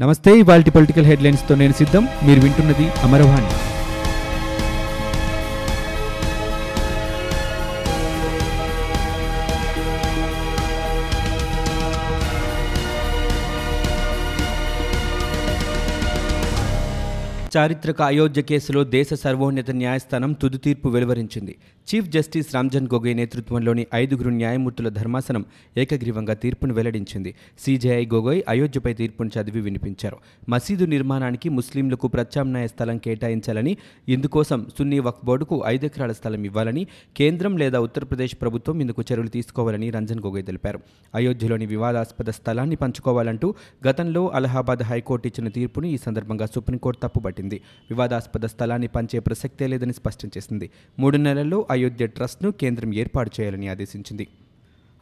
నమస్తే ఇవాల్టి పొలిటికల్ హెడ్లైన్స్తో నేను సిద్ధం. మీరు వింటున్నది అమరవాణి. చారిత్రక అయోధ్య కేసులో దేశ సర్వోన్నత న్యాయస్థానం తుది తీర్పు వెలువరించింది. చీఫ్ జస్టిస్ రంజన్ గొగోయ్ నేతృత్వంలోని ఐదుగురు న్యాయమూర్తుల ధర్మాసనం ఏకగ్రీవంగా తీర్పును వెల్లడించింది. సీజేఐ గొగోయ్ అయోధ్యపై తీర్పును చదివి వినిపించారు. మసీదు నిర్మాణానికి ముస్లింలకు ప్రత్యామ్నాయ స్థలం కేటాయించాలని ఇందుకోసం సున్నీ వక్ఫ్ బోర్డుకు ఎకరాల స్థలం ఇవ్వాలని కేంద్రం లేదా ఉత్తరప్రదేశ్ ప్రభుత్వం ఇందుకు చర్యలు తీసుకోవాలని రంజన్ గొగోయ్ తెలిపారు. అయోధ్యలోని వివాదాస్పద స్థలాన్ని పంచుకోవాలంటూ గతంలో అలహాబాద్ హైకోర్టు ఇచ్చిన తీర్పును ఈ సందర్భంగా సుప్రీంకోర్టు తప్పుపట్టింది వివాదాస్పద స్థలాన్ని పంచే ప్రసక్తే లేదని స్పష్టం చేసింది. మూడు నెలల్లో అయోధ్య ట్రస్ట్ను కేంద్రం ఏర్పాటు చేయాలని ఆదేశించింది.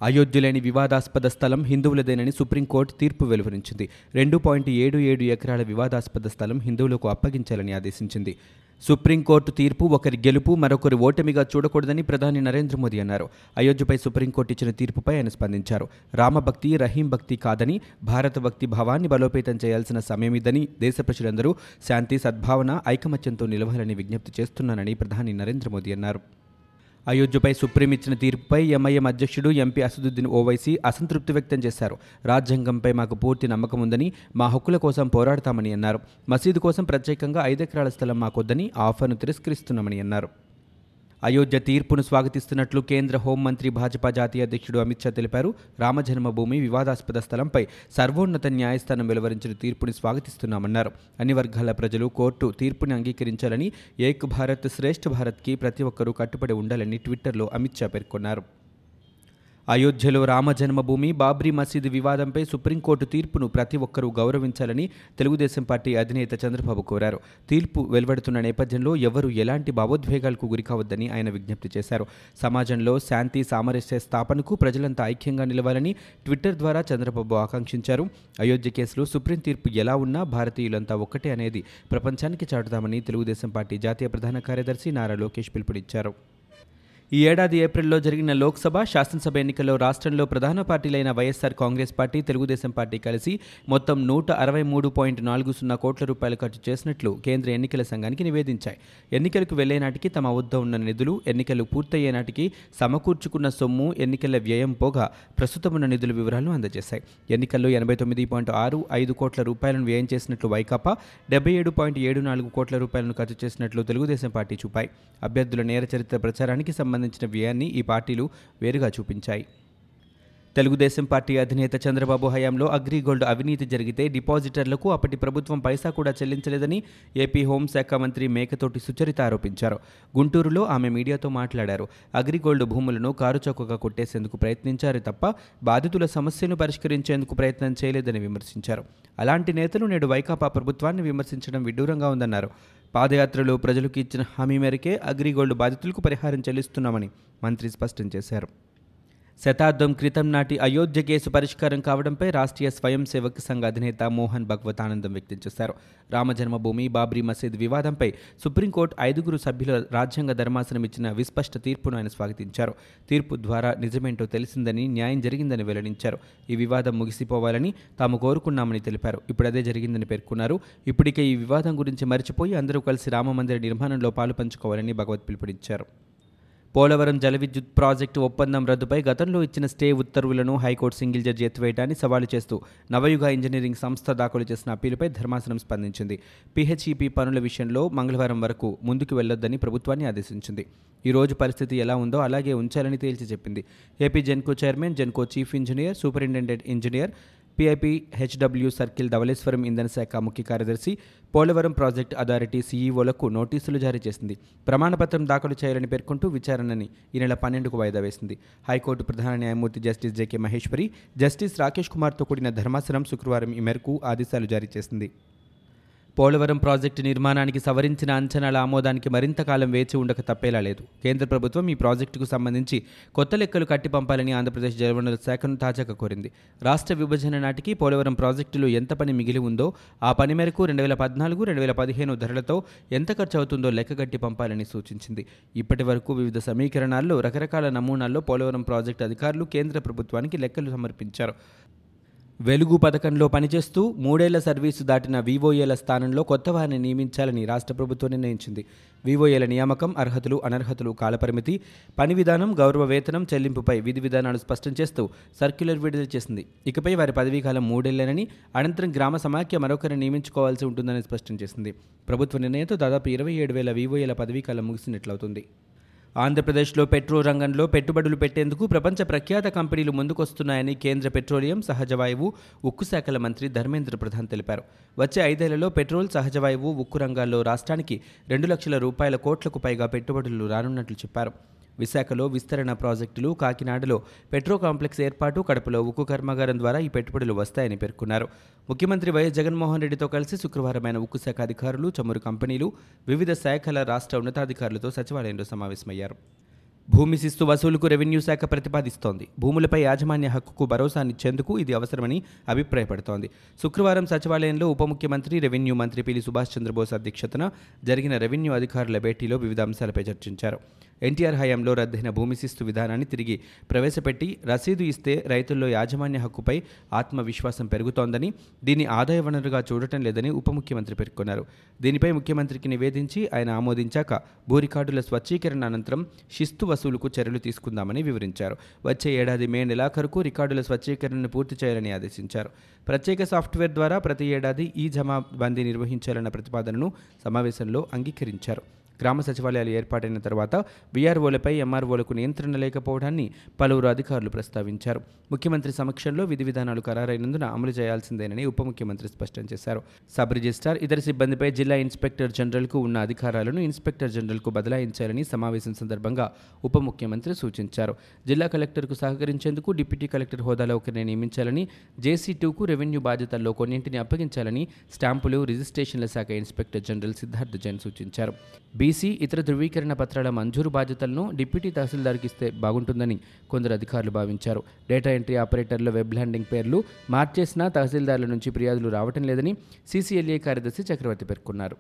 అయోధ్యలేని వివాదాస్పద స్థలం హిందువులదేనని సుప్రీంకోర్టు తీర్పు వెలువరించింది. రెండు పాయింట్ ఏడు ఏడు ఎకరాల వివాదాస్పద స్థలం హిందువులకు అప్పగించాలని ఆదేశించింది. సుప్రీంకోర్టు తీర్పు ఒకరి గెలుపు మరొకరి ఓటమిగా చూడకూడదని ప్రధాని నరేంద్ర మోదీ అన్నారు. అయోధ్యపై సుప్రీంకోర్టు ఇచ్చిన తీర్పుపై ఆయన స్పందించారు. రామభక్తి రహీం భక్తి కాదని భారత భక్తి భావాన్ని బలోపేతం చేయాల్సిన సమయమిదని దేశ ప్రజలందరూ శాంతి సద్భావన ఐకమత్యంతో నిలవాలని విజ్ఞప్తి చేస్తున్నానని ప్రధాని నరేంద్ర మోదీ అన్నారు. అయోధ్యపై సుప్రీం ఇచ్చిన తీర్పుపై ఎంఐఎం అధ్యక్షుడు ఎంపీ అసదుద్దీన్ ఓవైసీ అసంతృప్తి వ్యక్తం చేశారు. రాజ్యాంగంపై మాకు పూర్తి నమ్మకం ఉందని మా హక్కుల కోసం పోరాడతామని అన్నారు. మసీదు కోసం ప్రత్యేకంగా ఐదెకరాల స్థలం మాకొద్దని ఆఫర్ను తిరస్కరిస్తున్నామని అన్నారు. అయోధ్య తీర్పును స్వాగతిస్తున్నట్లు కేంద్ర హోంమంత్రి భాజపా జాతీయ అధ్యక్షుడు అమిత్ షా తెలిపారు. రామజన్మభూమి వివాదాస్పద స్థలంపై సర్వోన్నత న్యాయస్థానం వెలువరించిన తీర్పుని స్వాగతిస్తున్నామన్నారు. అన్ని వర్గాల ప్రజలు కోర్టు తీర్పుని అంగీకరించాలని ఏక్ భారత్ శ్రేష్ఠ భారత్కి ప్రతి ఒక్కరూ కట్టుబడి ఉండాలని ట్విట్టర్లో అమిత్ షా పేర్కొన్నారు. అయోధ్యలో రామ జన్మభూమి బాబ్రీ మసీదు వివాదంపై సుప్రీంకోర్టు తీర్పును ప్రతి ఒక్కరూ గౌరవించాలని తెలుగుదేశం పార్టీ అధినేత చంద్రబాబు కోరారు. తీర్పు వెలువడుతున్న నేపథ్యంలో ఎవరూ ఎలాంటి భావోద్వేగాలకు గురికావద్దని ఆయన విజ్ఞప్తి చేశారు. సమాజంలో శాంతి సామరస్య స్థాపనకు ప్రజలంతా ఐక్యంగా నిలవాలని ట్విట్టర్ ద్వారా చంద్రబాబు ఆకాంక్షించారు. అయోధ్య కేసులో సుప్రీం తీర్పు ఎలా ఉన్నా భారతీయులంతా ఒక్కటే అనేది ప్రపంచానికి చాటుదామని తెలుగుదేశం పార్టీ జాతీయ ప్రధాన కార్యదర్శి నారా లోకేష్ పిలుపునిచ్చారు. ఈ ఏడాది ఏప్రిల్లో జరిగిన లోక్సభ శాసనసభ ఎన్నికల్లో రాష్ట్రంలో ప్రధాన పార్టీలైన YSR Congress party Telugu Desam party కలిసి మొత్తం నూట అరవై మూడు పాయింట్ నాలుగు సున్నా కోట్ల రూపాయలు ఖర్చు చేసినట్లు కేంద్ర ఎన్నికల సంఘానికి నివేదించాయి. ఎన్నికలకు వెళ్ళే నాటికి తమ వద్ద ఉన్న నిధులు ఎన్నికలు పూర్తయ్యే నాటికి సమకూర్చుకున్న సొమ్ము ఎన్నికల వ్యయం పోగా ప్రస్తుతం ఉన్న నిధుల వివరాలను అందజేశాయి. ఎన్నికల్లో ఎనభై తొమ్మిది పాయింట్ ఆరు ఐదు కోట్ల రూపాయలను వ్యయం చేసినట్లు వైకాపా డెబ్బై ఏడు పాయింట్ ఏడు నాలుగు కోట్ల రూపాయలను ఖర్చు చేసినట్లు తెలుగుదేశం పార్టీ చూపాయి. అభ్యర్థుల నేర చరిత్ర ప్రచారానికి సంబంధించిన వ్యయాన్ని ఈ పార్టీలు వేరుగా చూపించాయి. తెలుగుదేశం పార్టీ అధినేత చంద్రబాబు హయాంలో అగ్రిగోల్డ్ అవినీతి జరిగితే డిపాజిటర్లకు అప్పటి ప్రభుత్వం పైసా కూడా చెల్లించలేదని ఏపీ హోంశాఖ మంత్రి మేకతోటి సుచరిత ఆరోపించారు. గుంటూరులో ఆమె మీడియాతో మాట్లాడారు. అగ్రిగోల్డ్ భూములను కారుచౌకగా కొట్టేసేందుకు ప్రయత్నించారు తప్ప బాధితుల సమస్యను పరిష్కరించేందుకు ప్రయత్నం చేయలేదని విమర్శించారు. అలాంటి నేతలు నేడు వైకాపా ప్రభుత్వాన్ని విమర్శించడం విడ్డూరంగా ఉందన్నారు. పాదయాత్రలో ప్రజలకు ఇచ్చిన హామీ మేరకే అగ్రిగోల్డ్ బాధితులకు పరిహారం చెల్లిస్తున్నామని మంత్రి స్పష్టం చేశారు. శతాబ్దం క్రితం నాటి అయోధ్య కేసు పరిష్కారం కావడంపై రాష్ట్రీయ స్వయం సేవక్ సంఘ అధినేత మోహన్ భగవత్ ఆనందం వ్యక్తం చేశారు. రామజన్మభూమి బాబ్రీ మసీద్ వివాదంపై సుప్రీంకోర్టు ఐదుగురు సభ్యుల రాజ్యాంగ ధర్మాసనం ఇచ్చిన విస్పష్ట తీర్పును ఆయన స్వాగతించారు. తీర్పు ద్వారా నిజమేంటో తెలిసిందని న్యాయం జరిగిందని వెల్లడించారు. ఈ వివాదం ముగిసిపోవాలని తాము కోరుకున్నామని తెలిపారు. ఇప్పుడు అదే జరిగిందని పేర్కొన్నారు. ఇప్పటికే ఈ వివాదం గురించి మరిచిపోయి అందరూ కలిసి రామమందిర నిర్మాణంలో పాలు పంచుకోవాలని భగవత్ పిలుపునిచ్చారు. పోలవరం జల విద్యుత్ ప్రాజెక్టు ఒప్పందం రద్దుపై గతంలో ఇచ్చిన స్టే ఉత్తర్వులను హైకోర్టు సింగిల్ జడ్జి ఎత్తివేయడాన్ని సవాలు చేస్తూ నవయుగ ఇంజనీరింగ్ సంస్థ దాఖలు చేసిన అప్పీలుపై ధర్మాసనం స్పందించింది. పిహెచ్ఈపీ పనుల విషయంలో మంగళవారం వరకు ముందుకు వెళ్ళొద్దని ప్రభుత్వాన్ని ఆదేశించింది. ఈ రోజు పరిస్థితి ఎలా ఉందో అలాగే ఉంచాలని తేల్చి చెప్పింది. AP Genco chairman Genco chief engineer superintendent engineer PIP HW circle Dhavaleswaram ఇంధన శాఖ ముఖ్య కార్యదర్శి పోలవరం ప్రాజెక్ట్ అథారిటీ సీఈఓలకు నోటీసులు జారీ చేసింది. ప్రమాణపత్రం దాఖలు చేయాలని పేర్కొంటూ విచారణని ఈ నెల పన్నెండుకు వాయిదా వేసింది. హైకోర్టు ప్రధాన న్యాయమూర్తి justice JK Maheshwari justice Rakesh కుమార్తో కూడిన ధర్మాసనం శుక్రవారం ఈ మేరకు ఆదేశాలు జారీ చేసింది. పోలవరం ప్రాజెక్టు నిర్మాణానికి సవరించిన అంచనాల ఆమోదానికి మరింత కాలం వేచి ఉండక తప్పేలా లేదు. కేంద్ర ప్రభుత్వం ఈ ప్రాజెక్టుకు సంబంధించి కొత్త లెక్కలు కట్టి పంపాలని ఆంధ్రప్రదేశ్ జలవనరుల శాఖను తాజాగా కోరింది. రాష్ట్ర విభజన నాటికి పోలవరం ప్రాజెక్టులో ఎంత పని మిగిలి ఉందో ఆ పని మేరకు రెండు వేల పద్నాలుగు రెండు వేల పదిహేను ధరలతో ఎంత ఖర్చు అవుతుందో లెక్క కట్టి పంపాలని సూచించింది. ఇప్పటి వరకు వివిధ సమీకరణాల్లో రకరకాల నమూనాల్లో పోలవరం ప్రాజెక్టు అధికారులు కేంద్ర ప్రభుత్వానికి లెక్కలు సమర్పించారు. వెలుగు పథకంలో పనిచేస్తూ మూడేళ్ళ సర్వీసు దాటిన వివోఏల స్థానంలో కొత్త వారిని నియమించాలని రాష్ట్ర ప్రభుత్వం నిర్ణయించింది. వివోఏల నియామకం అర్హతలు అనర్హతలు కాలపరిమితి పని విధానం గౌరవ వేతనం చెల్లింపుపై విధి విధానాలు స్పష్టం చేస్తూ సర్క్యులర్ విడుదల చేసింది. ఇకపై వారి పదవీకాలం మూడేళ్ళేనని అనంతరం గ్రామ సమాఖ్య మరొకరిని నియమించుకోవాల్సి ఉంటుందని స్పష్టం చేసింది. ప్రభుత్వ నిర్ణయంతో దాదాపు ఇరవై ఏడు వేల వివోఏల పదవీకాలం ముగిసినట్లవుతుంది. ఆంధ్రప్రదేశ్లో పెట్రో రంగంలో పెట్టుబడులు పెట్టేందుకు ప్రపంచ ప్రఖ్యాత కంపెనీలు ముందుకొస్తున్నాయని కేంద్ర పెట్రోలియం సహజవాయువు ఉక్కు శాఖల మంత్రి ధర్మేంద్ర ప్రధాన్ తెలిపారు. వచ్చే ఐదేళ్ళలో పెట్రోల్ సహజవాయువు ఉక్కు రంగాల్లో రాష్ట్రానికి రెండు లక్షల రూపాయల కోట్లకు పైగా పెట్టుబడులు రానున్నట్లు చెప్పారు. విశాఖలో విస్తరణ ప్రాజెక్టులు కాకినాడలో పెట్రో కాంప్లెక్స్ ఏర్పాటు కడపలో ఉక్కు కర్మాగారం ద్వారా ఈ పెట్టుబడులు వస్తాయని పేర్కొన్నారు. ముఖ్యమంత్రి వైఎస్ జగన్మోహన్ రెడ్డితో కలిసి శుక్రవారం ఆయన ఉక్కు శాఖ అధికారులు చమురు కంపెనీలు వివిధ శాఖల రాష్ట్ర ఉన్నతాధికారులతో సచివాలయంలో సమావేశమయ్యారు. భూమి శిస్తు వసూలుకు రెవెన్యూ శాఖ ప్రతిపాదిస్తోంది. భూములపై యాజమాన్య హక్కుకు భరోసానిచ్చేందుకు ఇది అవసరమని అభిప్రాయపడుతోంది. శుక్రవారం సచివాలయంలో ఉప ముఖ్యమంత్రి రెవెన్యూ మంత్రి పిలి సుభాష్ చంద్రబోస్ అధ్యక్షతన జరిగిన రెవెన్యూ అధికారుల భేటీలో వివిధ అంశాలపై చర్చించారు. ఎన్టీఆర్ హయాంలో రద్దయిన భూమి శిస్తు విధానాన్ని తిరిగి ప్రవేశపెట్టి రసీదు ఇస్తే రైతుల్లో యాజమాన్య హక్కుపై ఆత్మవిశ్వాసం పెరుగుతోందని దీన్ని ఆదాయ వనరుగా చూడటం లేదని ఉప ముఖ్యమంత్రి పేర్కొన్నారు. దీనిపై ముఖ్యమంత్రికి నివేదించి ఆయన ఆమోదించాక భూ రికార్డుల స్వచ్ఛీకరణ అనంతరం శిస్తు వసూలుకు చర్యలు తీసుకుందామని వివరించారు. వచ్చే ఏడాది మే నెలాఖరుకు రికార్డుల స్వచ్ఛీకరణను పూర్తి చేయాలని ఆదేశించారు. ప్రత్యేక సాఫ్ట్వేర్ ద్వారా ప్రతి ఏడాది ఈ జమాబందీ నిర్వహించాలన్న ప్రతిపాదనను సమావేశంలో అంగీకరించారు. గ్రామ సచివాలయాలు ఏర్పాటైన తర్వాత వీఆర్ఓలపై ఎంఆర్ఓలకు నియంత్రణ లేకపోవడాన్ని పలువురు అధికారులు ప్రస్తావించారు. ముఖ్యమంత్రి సమక్షంలో విధి విధానాలు ఖరారైనందున అమలు చేయాల్సిందేనని ఉప ముఖ్యమంత్రి స్పష్టం చేశారు. సబ్ రిజిస్టార్ ఇతర సిబ్బందిపై జిల్లా ఇన్స్పెక్టర్ జనరల్కు ఉన్న అధికారాలను ఇన్స్పెక్టర్ జనరల్కు బదలాయించాలని సమావేశం సందర్భంగా ఉప ముఖ్యమంత్రి సూచించారు. జిల్లా కలెక్టర్కు సహకరించేందుకు డిప్యూటీ కలెక్టర్ హోదాలో ఒకరిని నియమించాలని జేసీ టూకు రెవెన్యూ బాధ్యతల్లో కొన్నింటిని అప్పగించాలని స్టాంపులు రిజిస్ట్రేషన్ల శాఖ ఇన్స్పెక్టర్ జనరల్ సిద్ధార్థ జైన్ సూచించారు. బి బీసీ ఇతర ధృవీకరణ పత్రాల మంజూరు బాధ్యతలను డిప్యూటీ తహసీల్దార్కి ఇస్తే బాగుంటుందని కొందరు అధికారులు భావించారు. డేటా ఎంట్రీ ఆపరేటర్ల వెబ్ ల్యాండింగ్ పేర్లు మార్చేసినా తహసీల్దార్ల నుంచి ఫిర్యాదులు రావటం లేదని సీసీఎల్ఏ కార్యదర్శి చక్రవర్తి పేర్కొన్నారు.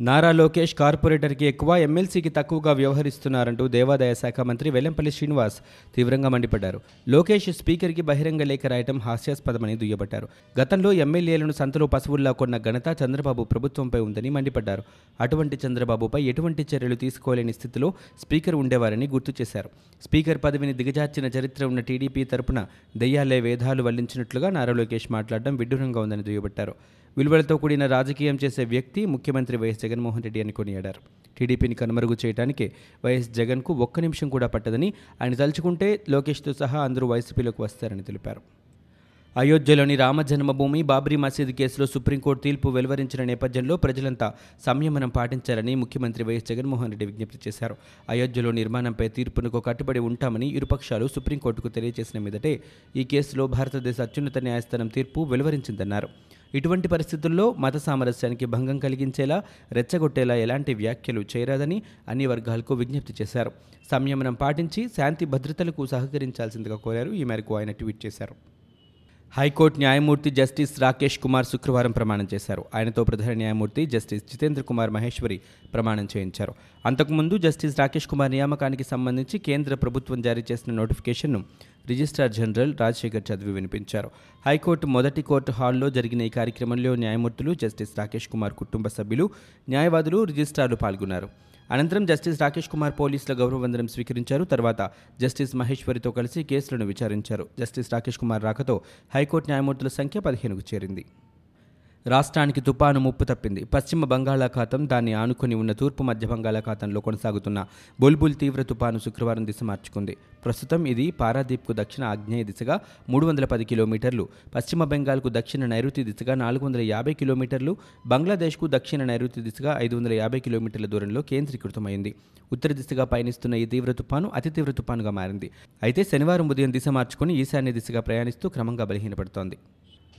నారా లోకేష్ కార్పొరేటర్కి ఎక్కువ ఎమ్మెల్సీకి తక్కువగా వ్యవహరిస్తున్నారంటూ దేవాదాయ శాఖ మంత్రి వెల్లంపల్లి శ్రీనివాస్ తీవ్రంగా మండిపడ్డారు. లోకేష్ స్పీకర్కి బహిరంగ లేఖ రాయటం హాస్యాస్పదమని దుయ్యబట్టారు. గతంలో ఎమ్మెల్యేలను సంతలో పశువుల్లా కొన్న ఘనత చంద్రబాబు ప్రభుత్వంపై ఉందని మండిపడ్డారు. అటువంటి చంద్రబాబుపై ఎటువంటి చర్యలు తీసుకోలేని స్థితిలో స్పీకర్ ఉండేవారని గుర్తు చేశారు. స్పీకర్ పదవిని దిగజార్చిన చరిత్ర ఉన్న టీడీపీ తరపున దెయ్యాలే వేధాలు వల్లించినట్లుగా నారా లోకేష్ మాట్లాడడం విడ్డూరంగా ఉందని దుయ్యబట్టారు. విలువలతో కూడిన రాజకీయం చేసే వ్యక్తి ముఖ్యమంత్రి వైఎస్ జగన్మోహన్ రెడ్డి అని కొనియాడారు. టీడీపీని కనుమరుగు చేయడానికి వైఎస్ జగన్కు ఒక్క నిమిషం కూడా పట్టదని ఆయన తలుచుకుంటే లోకేష్తో సహా అందరూ వైసీపీలోకి వస్తారని తెలిపారు. అయోధ్యలోని రామ జన్మభూమి బాబ్రీ మసీద్ కేసులో సుప్రీంకోర్టు తీర్పు వెలువరించిన నేపథ్యంలో ప్రజలంతా సంయమనం పాటించాలని ముఖ్యమంత్రి వైఎస్ జగన్మోహన్ రెడ్డి విజ్ఞప్తి చేశారు. అయోధ్యలో నిర్మాణంపై తీర్పునకు కట్టుబడి ఉంటామని ఇరుపక్షాలు సుప్రీంకోర్టుకు తెలియజేసిన మీదటే ఈ కేసులో భారతదేశ అత్యున్నత న్యాయస్థానం తీర్పు వెలువరించిందన్నారు. ఇటువంటి పరిస్థితుల్లో మత సామరస్యానికి భంగం కలిగించేలా రెచ్చగొట్టేలా ఎలాంటి వ్యాఖ్యలు చేయరాదని అన్ని వర్గాలకు విజ్ఞప్తి చేశారు. సంయమనం పాటించి శాంతి భద్రతలకు సహకరించాల్సిందిగా కోరారు. ఈ మేరకు ఆయన ట్వీట్ చేశారు. హైకోర్టు న్యాయమూర్తి జస్టిస్ రాకేష్ కుమార్ శుక్రవారం ప్రమాణం చేశారు. ఆయనతో ప్రధాన న్యాయమూర్తి జస్టిస్ జితేంద్ర కుమార్ మహేశ్వరి ప్రమాణం చేయించారు. అంతకుముందు జస్టిస్ రాకేష్ కుమార్ నియామకానికి సంబంధించి కేంద్ర ప్రభుత్వం జారీ చేసిన నోటిఫికేషన్ను రిజిస్ట్రార్ జనరల్ రాజశేఖర్ చదివి వినిపించారు. హైకోర్టు మొదటి కోర్టు హాల్లో జరిగిన ఈ కార్యక్రమంలో న్యాయమూర్తులు జస్టిస్ రాకేష్ కుమార్ కుటుంబ సభ్యులు న్యాయవాదులు రిజిస్ట్రార్లు పాల్గొన్నారు. అనంతరం జస్టిస్ రాకేష్ కుమార్ పోలీసుల గౌరవ వందనం స్వీకరించారు. తర్వాత జస్టిస్ మహేశ్వరితో కలిసి కేసులను విచారించారు. జస్టిస్ రాకేష్ కుమార్ రాకతో హైకోర్టు న్యాయమూర్తుల సంఖ్య పదిహేనుకు చేరింది. రాష్ట్రానికి తుపాను ముప్పు తప్పింది. పశ్చిమ బంగాళాఖాతం దాన్ని ఆనుకొని ఉన్న తూర్పు మధ్య బంగాళాఖాతంలో కొనసాగుతున్న బుల్బుల్ తీవ్ర తుపాను శుక్రవారం దిశ మార్చుకుంది. ప్రస్తుతం ఇది పారాదీప్కు దక్షిణ ఆగ్నేయ దిశగా మూడు వందల పది కిలోమీటర్లు పశ్చిమ బెంగాల్కు దక్షిణ నైరుతి దిశగా నాలుగు వందల యాభై కిలోమీటర్లు బంగ్లాదేశ్కు దక్షిణ నైరుతి దిశగా ఐదు వందల యాభై కిలోమీటర్ల దూరంలో కేంద్రీకృతమైంది. ఉత్తర దిశగా పయనిస్తున్న ఈ తీవ్ర తుపాను అతి తీవ్ర తుపానుగా మారింది. అయితే శనివారం ఉదయం దిశ మార్చుకుని ఈశాన్య దిశగా ప్రయాణిస్తూ క్రమంగా బలహీనపడుతోంది.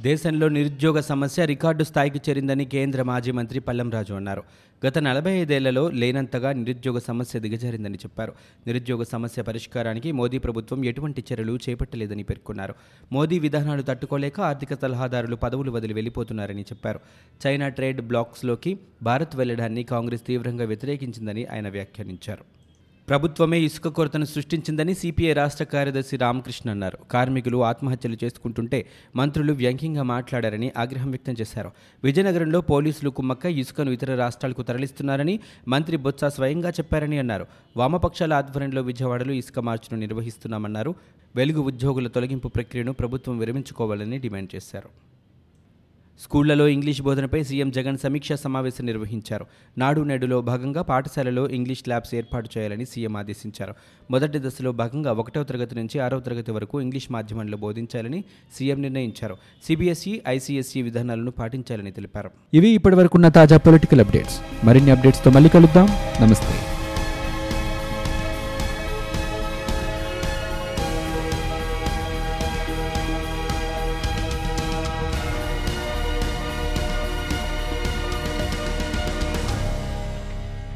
దేశంలో నిరుద్యోగ సమస్య రికార్డు స్థాయికి చేరిందని కేంద్ర మాజీ మంత్రి పల్లం రాజు అన్నారు. గత నలభై ఐదేళ్ళలో లేనంతగా నిరుద్యోగ సమస్య దిగజారిందని చెప్పారు. నిరుద్యోగ సమస్య పరిష్కారానికి మోదీ ప్రభుత్వం ఎటువంటి చర్యలు చేపట్టలేదని పేర్కొన్నారు. మోదీ విధానాలు తట్టుకోలేక ఆర్థిక సలహాదారులు పదవులు వదిలి వెళ్ళిపోతున్నారని చెప్పారు. చైనా ట్రేడ్ బ్లాక్స్లోకి భారత్ వెళ్ళడాన్ని కాంగ్రెస్ తీవ్రంగా వ్యతిరేకించిందని ఆయన వ్యాఖ్యానించారు. ప్రభుత్వమే ఇసుక కొరతను సృష్టించిందని సిపిఐ రాష్ట్ర కార్యదర్శి రామకృష్ణ అన్నారు. కార్మికులు ఆత్మహత్యలు చేసుకుంటుంటే మంత్రులు వ్యంగ్యంగా మాట్లాడారని ఆగ్రహం వ్యక్తం చేశారు. విజయనగరంలో పోలీసులు కుమ్మక్క ఇసుకను ఇతర రాష్ట్రాలకు తరలిస్తున్నారని మంత్రి బొత్స స్వయంగా చెప్పారని అన్నారు. వామపక్షాల ఆధ్వర్యంలో విజయవాడలో ఇసుక మార్చును నిర్వహిస్తున్నామన్నారు. వెలుగు ఉద్యోగుల తొలగింపు ప్రక్రియను ప్రభుత్వం విరమించుకోవాలని డిమాండ్ చేశారు. స్కూళ్ళలో ఇంగ్లీష్ బోధనపై సీఎం జగన్ సమీక్షా సమావేశం నిర్వహించారు. నాడు నేడులో భాగంగా పాఠశాలలో ఇంగ్లీష్ ల్యాబ్స్ ఏర్పాటు చేయాలని సీఎం ఆదేశించారు. మొదటి దశలో భాగంగా ఒకటవ తరగతి నుంచి ఆరవ తరగతి వరకు ఇంగ్లీష్ మాధ్యమంలో బోధించాలని సీఎం నిర్ణయించారు. సిబిఎస్ఈ ఐసీఎస్ఈ విధానాలను పాటించాలని తెలిపారు. ఇవి ఇప్పటివరకున్న తాజా పొలిటికల్ అప్డేట్స్. మరిన్ని అప్డేట్స్తో మళ్ళీ కలుద్దాం. నమస్తే.